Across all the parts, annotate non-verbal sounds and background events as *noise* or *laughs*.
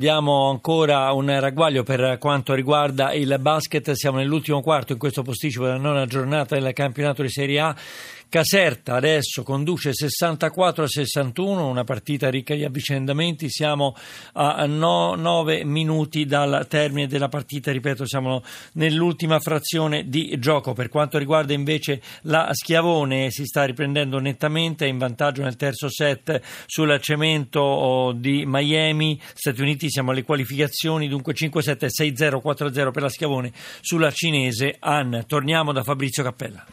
Diamo ancora un ragguaglio per quanto riguarda il basket, siamo nell'ultimo quarto in questo posticipo della nona giornata del campionato di Serie A. Caserta adesso conduce 64 a 61, una partita ricca di avvicendamenti, siamo a 9 minuti dal termine della partita, ripeto siamo nell'ultima frazione di gioco. Per quanto riguarda invece la Schiavone si sta riprendendo nettamente, in vantaggio nel terzo set sul cemento di Miami, Stati Uniti siamo alle qualificazioni, dunque 5-7, 6-0, 4-0 per la Schiavone sulla cinese Ann. Torniamo da Fabrizio Cappella.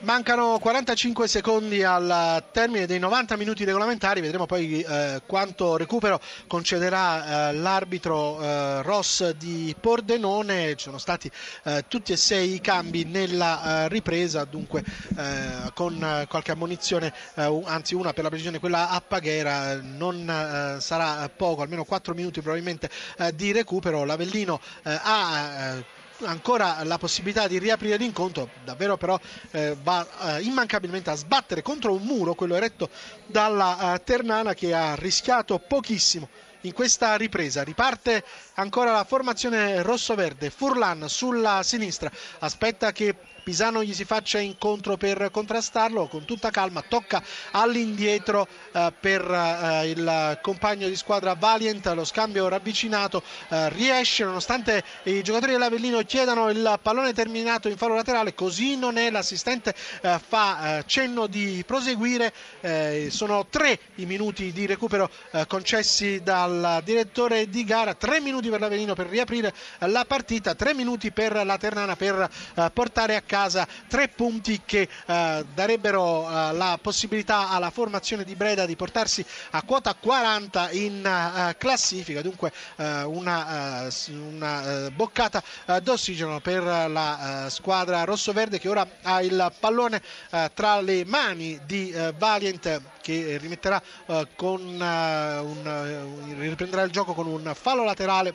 Mancano 45 secondi al termine dei 90 minuti regolamentari, vedremo poi eh, quanto recupero concederà eh, l'arbitro eh, Ross di Pordenone. Ci sono stati eh, tutti e sei i cambi nella eh, ripresa, dunque eh, con qualche ammonizione, anzi una per la precisione, quella a Paghera, non sarà poco, almeno 4 minuti probabilmente di recupero. L'Avellino ha ancora la possibilità di riaprire l'incontro, davvero però eh, va eh, immancabilmente a sbattere contro un muro, quello eretto dalla uh, Ternana che ha rischiato pochissimo in questa ripresa. Riparte ancora la formazione rosso-verde, Furlan sulla sinistra, aspetta che Pisano gli si faccia incontro per contrastarlo. Con tutta calma, tocca all'indietro eh, per eh, il compagno di squadra Valiant, lo scambio ravvicinato eh, riesce nonostante i giocatori dell'Avellino chiedano il pallone terminato in fallo laterale, così non è, l'assistente eh, fa eh, cenno di proseguire, eh, sono tre i minuti di recupero concessi dal direttore di gara, tre minuti per l'Avellino per riaprire la partita, tre minuti per la Ternana per portare a casa casa tre punti che eh, darebbero eh, la possibilità alla formazione di Breda di portarsi a quota 40 in eh, classifica. Dunque eh, una, eh, una boccata d'ossigeno per la squadra rossoverde che ora ha il pallone tra le mani di Valiant che rimetterà con un, riprenderà il gioco con un fallo laterale.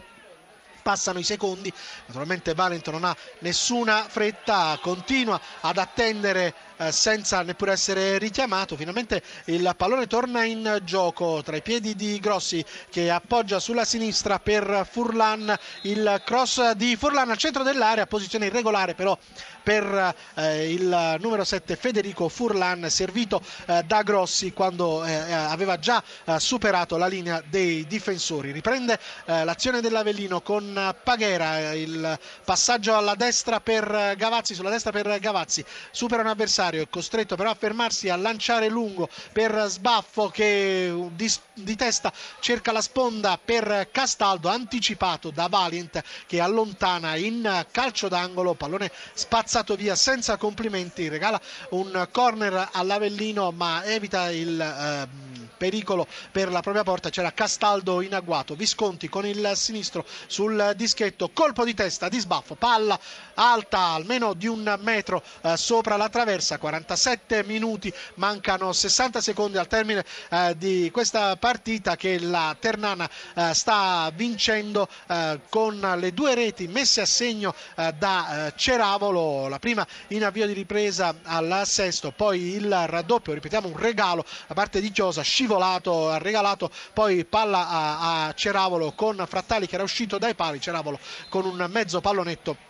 Passano i secondi. Naturalmente Valent non ha nessuna fretta continua ad attendere eh, senza neppure essere richiamato finalmente il pallone torna in gioco tra i piedi di Grossi che appoggia sulla sinistra per Furlan il cross di Furlan al centro dell'area posizione irregolare però per eh, il numero 7 Federico Furlan servito eh, da Grossi quando eh, eh, aveva già superato la linea dei difensori. Riprende l'azione dell'Avellino con Paghera, il passaggio alla destra per Gavazzi, sulla destra per Gavazzi, supera un avversario, è costretto però a fermarsi a lanciare lungo per Sbaffo che di, di testa cerca la sponda per Castaldo, anticipato da Valient che allontana in calcio d'angolo, pallone spazzato via senza complimenti, regala un corner all'Avellino ma evita il eh, pericolo per la propria porta, c'era Castaldo in agguato, Visconti con il sinistro sul dischetto, colpo di testa di sbaffo, palla alta almeno di un metro eh, sopra la traversa, 47 minuti, mancano 60 secondi al termine eh, di questa partita che la Ternana eh, sta vincendo eh, con le due reti messe a segno eh, da Ceravolo la prima in avvio di ripresa al sesto, poi il raddoppio, ripetiamo un regalo da parte di Chiosa, scivolato, ha regalato poi palla a, a Ceravolo con Frattali che era uscito dai pali, Ceravolo con un mezzo pallonetto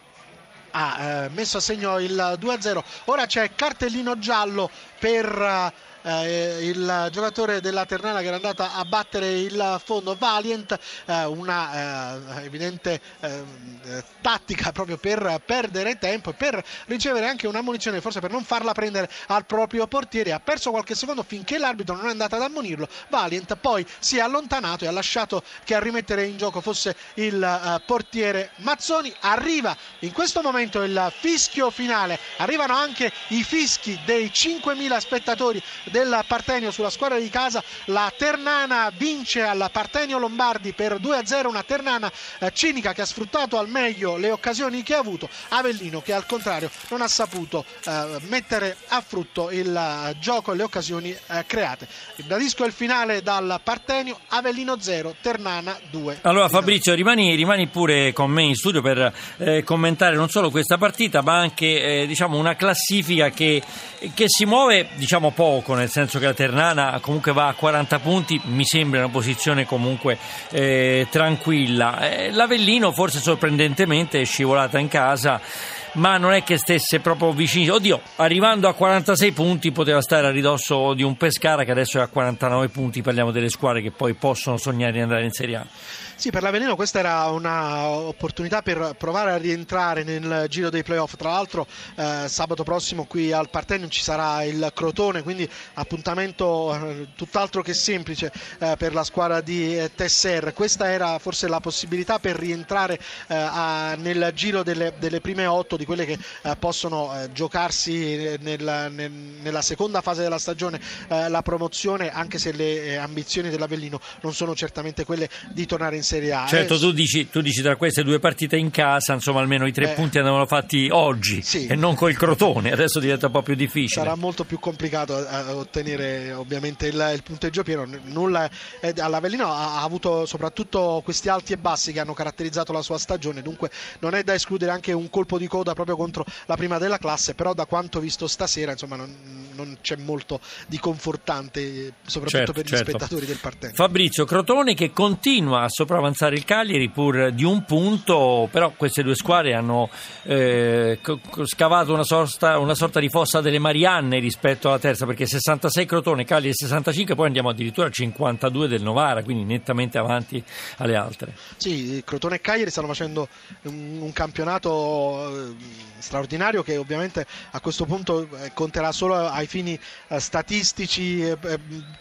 ha eh, messo a segno il 2-0. Ora c'è cartellino giallo per eh, il giocatore della Ternana che era andata a battere il fondo Valiant, eh, una eh, evidente eh, tattica proprio per perdere tempo e per ricevere anche una munizione, forse per non farla prendere al proprio portiere. Ha perso qualche secondo finché l'arbitro non è andato ad ammonirlo. Valiant poi si è allontanato e ha lasciato che a rimettere in gioco fosse il eh, portiere Mazzoni. Arriva in questo momento il fischio finale, arrivano anche i fischi dei 5.000 spettatori del Partenio sulla squadra di casa. La Ternana vince alla Partenio Lombardi per 2-0, una Ternana eh, cinica che ha sfruttato al meglio le occasioni che ha avuto. Avellino che al contrario non ha saputo eh, mettere a frutto il uh, gioco e le occasioni eh, create. Ribadisco il finale dal Partenio, Avellino 0, Ternana 2. Allora Fabrizio rimani, rimani pure con me in studio per eh, commentare non solo questa partita ma anche eh, diciamo una classifica che, che si muove diciamo poco nel senso che la Ternana comunque va a 40 punti, mi sembra una posizione comunque eh, tranquilla. Eh, L'Avellino forse sorprendentemente è scivolata in casa ma non è che stesse proprio vicino. Oddio, arrivando a 46 punti poteva stare a ridosso di un Pescara che adesso è a 49 punti. Parliamo delle squadre che poi possono sognare di andare in Serie A. Sì, per l'Avellino questa era un'opportunità per provare a rientrare nel giro dei playoff. Tra l'altro eh, sabato prossimo qui al Partenio ci sarà il Crotone, quindi appuntamento eh, tutt'altro che semplice eh, per la squadra di eh, Tesser. Questa era forse la possibilità per rientrare eh, a, nel giro delle, delle, prime otto di quelle che possono giocarsi nel, nel, nella seconda fase della stagione la promozione, anche se le ambizioni dell'Avellino non sono certamente quelle di tornare in Serie A. Certo, eh. tu, dici, tu, dici, tra queste due partite in casa, insomma, almeno i tre eh. punti andavano fatti oggi sì. e non col Crotone, adesso diventa un po' più difficile. Sarà molto più complicato a, a ottenere ovviamente il, il, punteggio pieno. Nulla, eh, All'Avellino ha, ha, avuto soprattutto questi alti e bassi che hanno caratterizzato la sua stagione, dunque non è da escludere anche un colpo di coda proprio contro la prima della classe, però da quanto visto stasera, insomma, non, non c'è molto di confortante, soprattutto certo, per gli certo. spettatori del partente. Fabrizio Crotone che continua a sopravvivere avanzare il Cagliari pur di un punto, però queste due squadre hanno eh, scavato una sorta, una sorta, di fossa delle Marianne rispetto alla terza, perché 66 Crotone, Cagliari 65, poi andiamo addirittura a 52 del Novara, quindi nettamente avanti alle altre. Sì, Crotone e Cagliari stanno facendo un, campionato eh, straordinario che ovviamente a questo punto eh, conterà solo ai fini eh, statistici,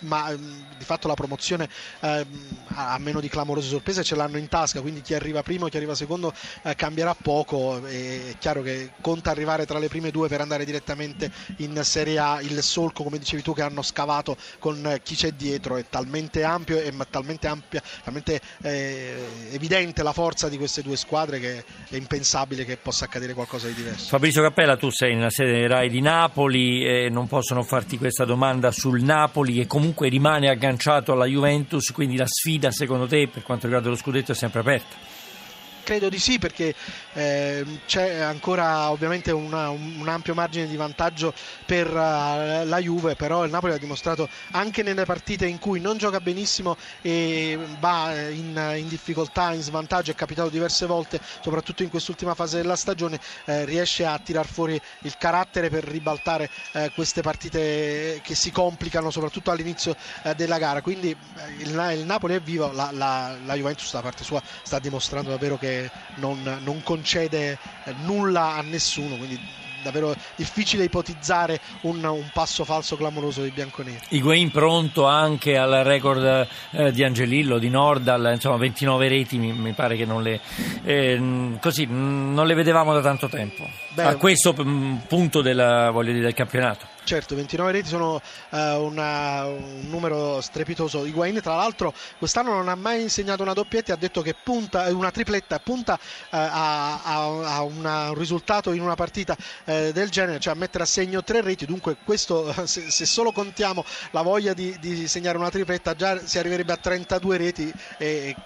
ma di fatto la promozione a meno di clamorose sorprese sorprese ce l'hanno in tasca, quindi chi arriva primo chi arriva secondo eh, cambierà poco. È chiaro che conta arrivare tra le prime due per andare direttamente in Serie A. Il solco, come dicevi tu, che hanno scavato con chi c'è dietro è talmente ampio e talmente ampia, talmente eh, evidente la forza di queste due squadre che è impensabile che possa accadere qualcosa di diverso. Fabrizio Cappella, tu sei nella sede RAI di Napoli e non possono farti questa domanda sul Napoli che comunque rimane agganciato alla Juventus, quindi la sfida secondo te per quanto riguarda dello scudetto è sempre aperta. Credo di sì perché eh, c'è ancora ovviamente una, un, ampio margine di vantaggio per uh, la Juve, però il Napoli ha dimostrato anche nelle partite in cui non gioca benissimo e va in, in difficoltà, in svantaggio, è capitato diverse volte, soprattutto in quest'ultima fase della stagione, eh, riesce a tirar fuori il carattere per ribaltare eh, queste partite che si complicano soprattutto all'inizio eh, della gara. Quindi eh, il, il, Napoli è vivo, la, la, la Juventus da parte sua sta dimostrando davvero che non, non concede eh, nulla a nessuno, quindi davvero difficile ipotizzare un, un, passo falso clamoroso dei bianconeri. Higuain pronto anche al record eh, di Angelillo, di Nordal, insomma 29 reti mi, mi pare che non le, eh, così, non le vedevamo da tanto tempo, Beh, a questo mm, punto della, dire, del campionato. Certo, 29 reti sono uh, una, un numero strepitoso. Higuain, tra l'altro, quest'anno non ha mai insegnato una doppietta ha detto che punta, eh, una tripletta, punta uh, a, a, a una, un risultato in una partita uh, del genere, cioè a mettere a segno tre reti. Dunque, questo, *laughs* se, se solo contiamo la voglia di, di, segnare una tripletta, già si arriverebbe a 32 reti. E,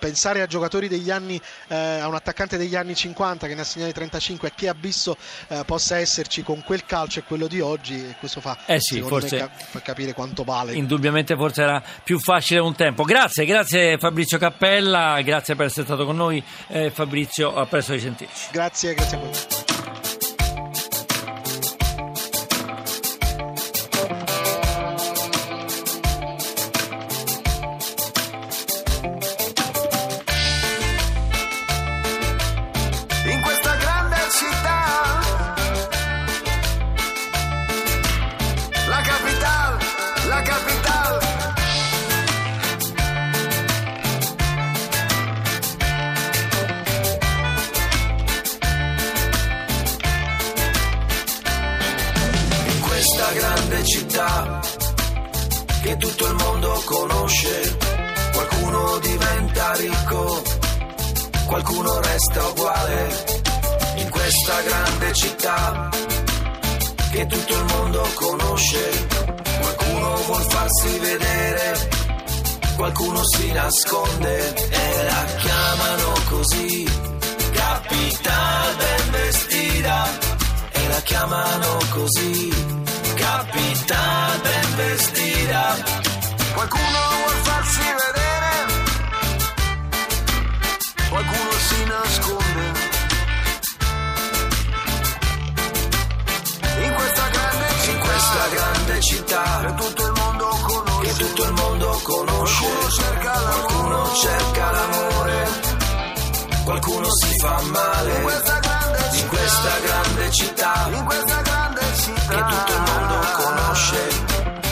pensare a giocatori degli anni, eh, a un attaccante degli anni 50 che ne ha segnati 35 e che abisso eh, possa esserci con quel calcio e quello di oggi, e questo fa, eh sì, forse, me, fa capire quanto vale. Indubbiamente forse era più facile un tempo. Grazie, grazie Fabrizio Cappella, grazie per essere stato con noi eh, Fabrizio, a presto di sentirci. Grazie, grazie a voi. Città che tutto il mondo conosce. Qualcuno diventa ricco, qualcuno resta uguale. In questa grande città che tutto il mondo conosce. Qualcuno vuol farsi vedere, qualcuno si nasconde e la chiamano così. Capital ben vestita e la chiamano così capitana ben vestita. Qualcuno vuol farsi vedere, qualcuno si nasconde. In questa grande città, in questa grande città, che tutto il mondo conosce, che tutto il mondo conosce. Qualcuno cerca qualcuno, cerca l'amore, qualcuno si fa male. In questa grande città, in questa grande città, che tutto il mondo conosce.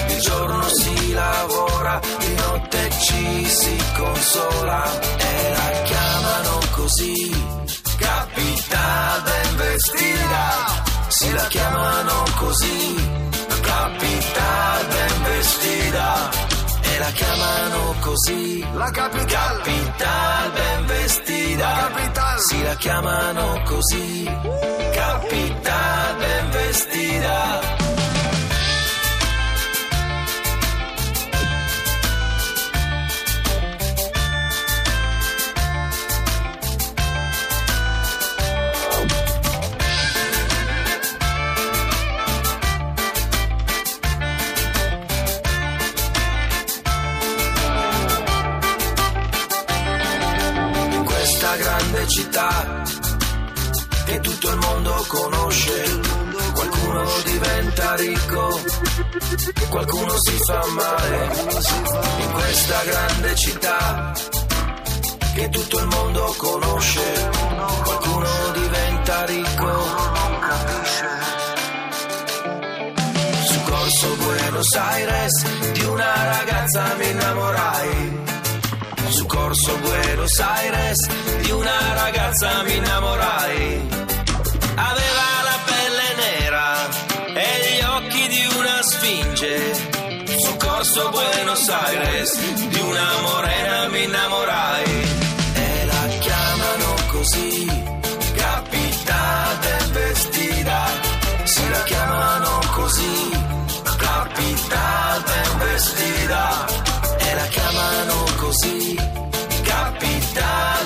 Di giorno si lavora, di notte ci si consola e la chiamano così, capital ben vestita. Si la chiamano così, capital ben vestita. E la chiamano così, la capital, capital ben vestita. La capital, si la chiamano così, capital ben vestita. In questa grande città che tutto il mondo conosce. Qualcuno diventa ricco. Su Corso Buenos Aires di una ragazza mi innamorai. Su Corso Buenos Aires di una ragazza mi innamorai. Aveva la pelle nera e gli occhi di una sfinge. Corso Buenos Aires di una morena mi innamorai. E la chiamano così, capita ben vestita. Si la chiamano così, capita ben vestita. E la chiamano così, capita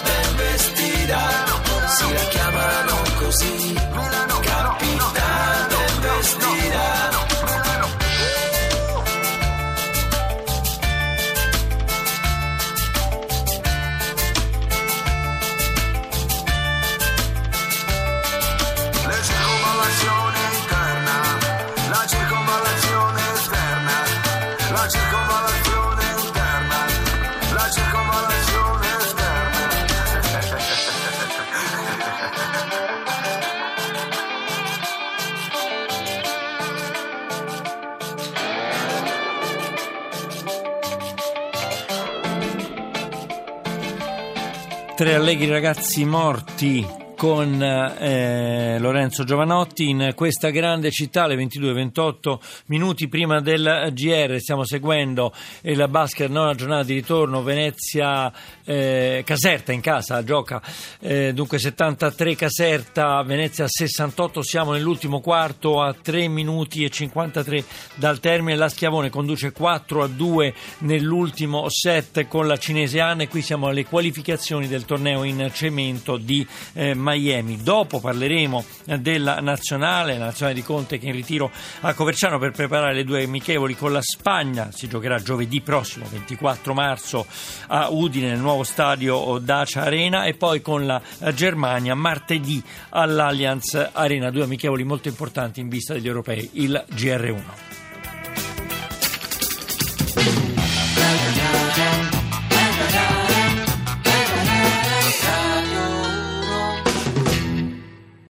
Tre allegri ragazzi morti con eh, Lorenzo Giovanotti in questa grande città alle 22-28 minuti prima del GR stiamo seguendo il basket nona giornata di ritorno Venezia eh, Caserta in casa gioca eh, dunque 73 Caserta Venezia 68 siamo nell'ultimo quarto a 3 minuti e 53 dal termine. La Schiavone conduce 4 a 2 nell'ultimo set con la Cinesiana e qui siamo alle qualificazioni del torneo in cemento di eh, Miami. Dopo parleremo della nazionale, la nazionale di Conte che è in ritiro a Coverciano per preparare le due amichevoli con la Spagna. Si giocherà giovedì prossimo, 24 marzo, a Udine, nel nuovo stadio Dacia Arena, e poi con la Germania martedì all'Allianz Arena. Due amichevoli molto importanti in vista degli europei, il GR1.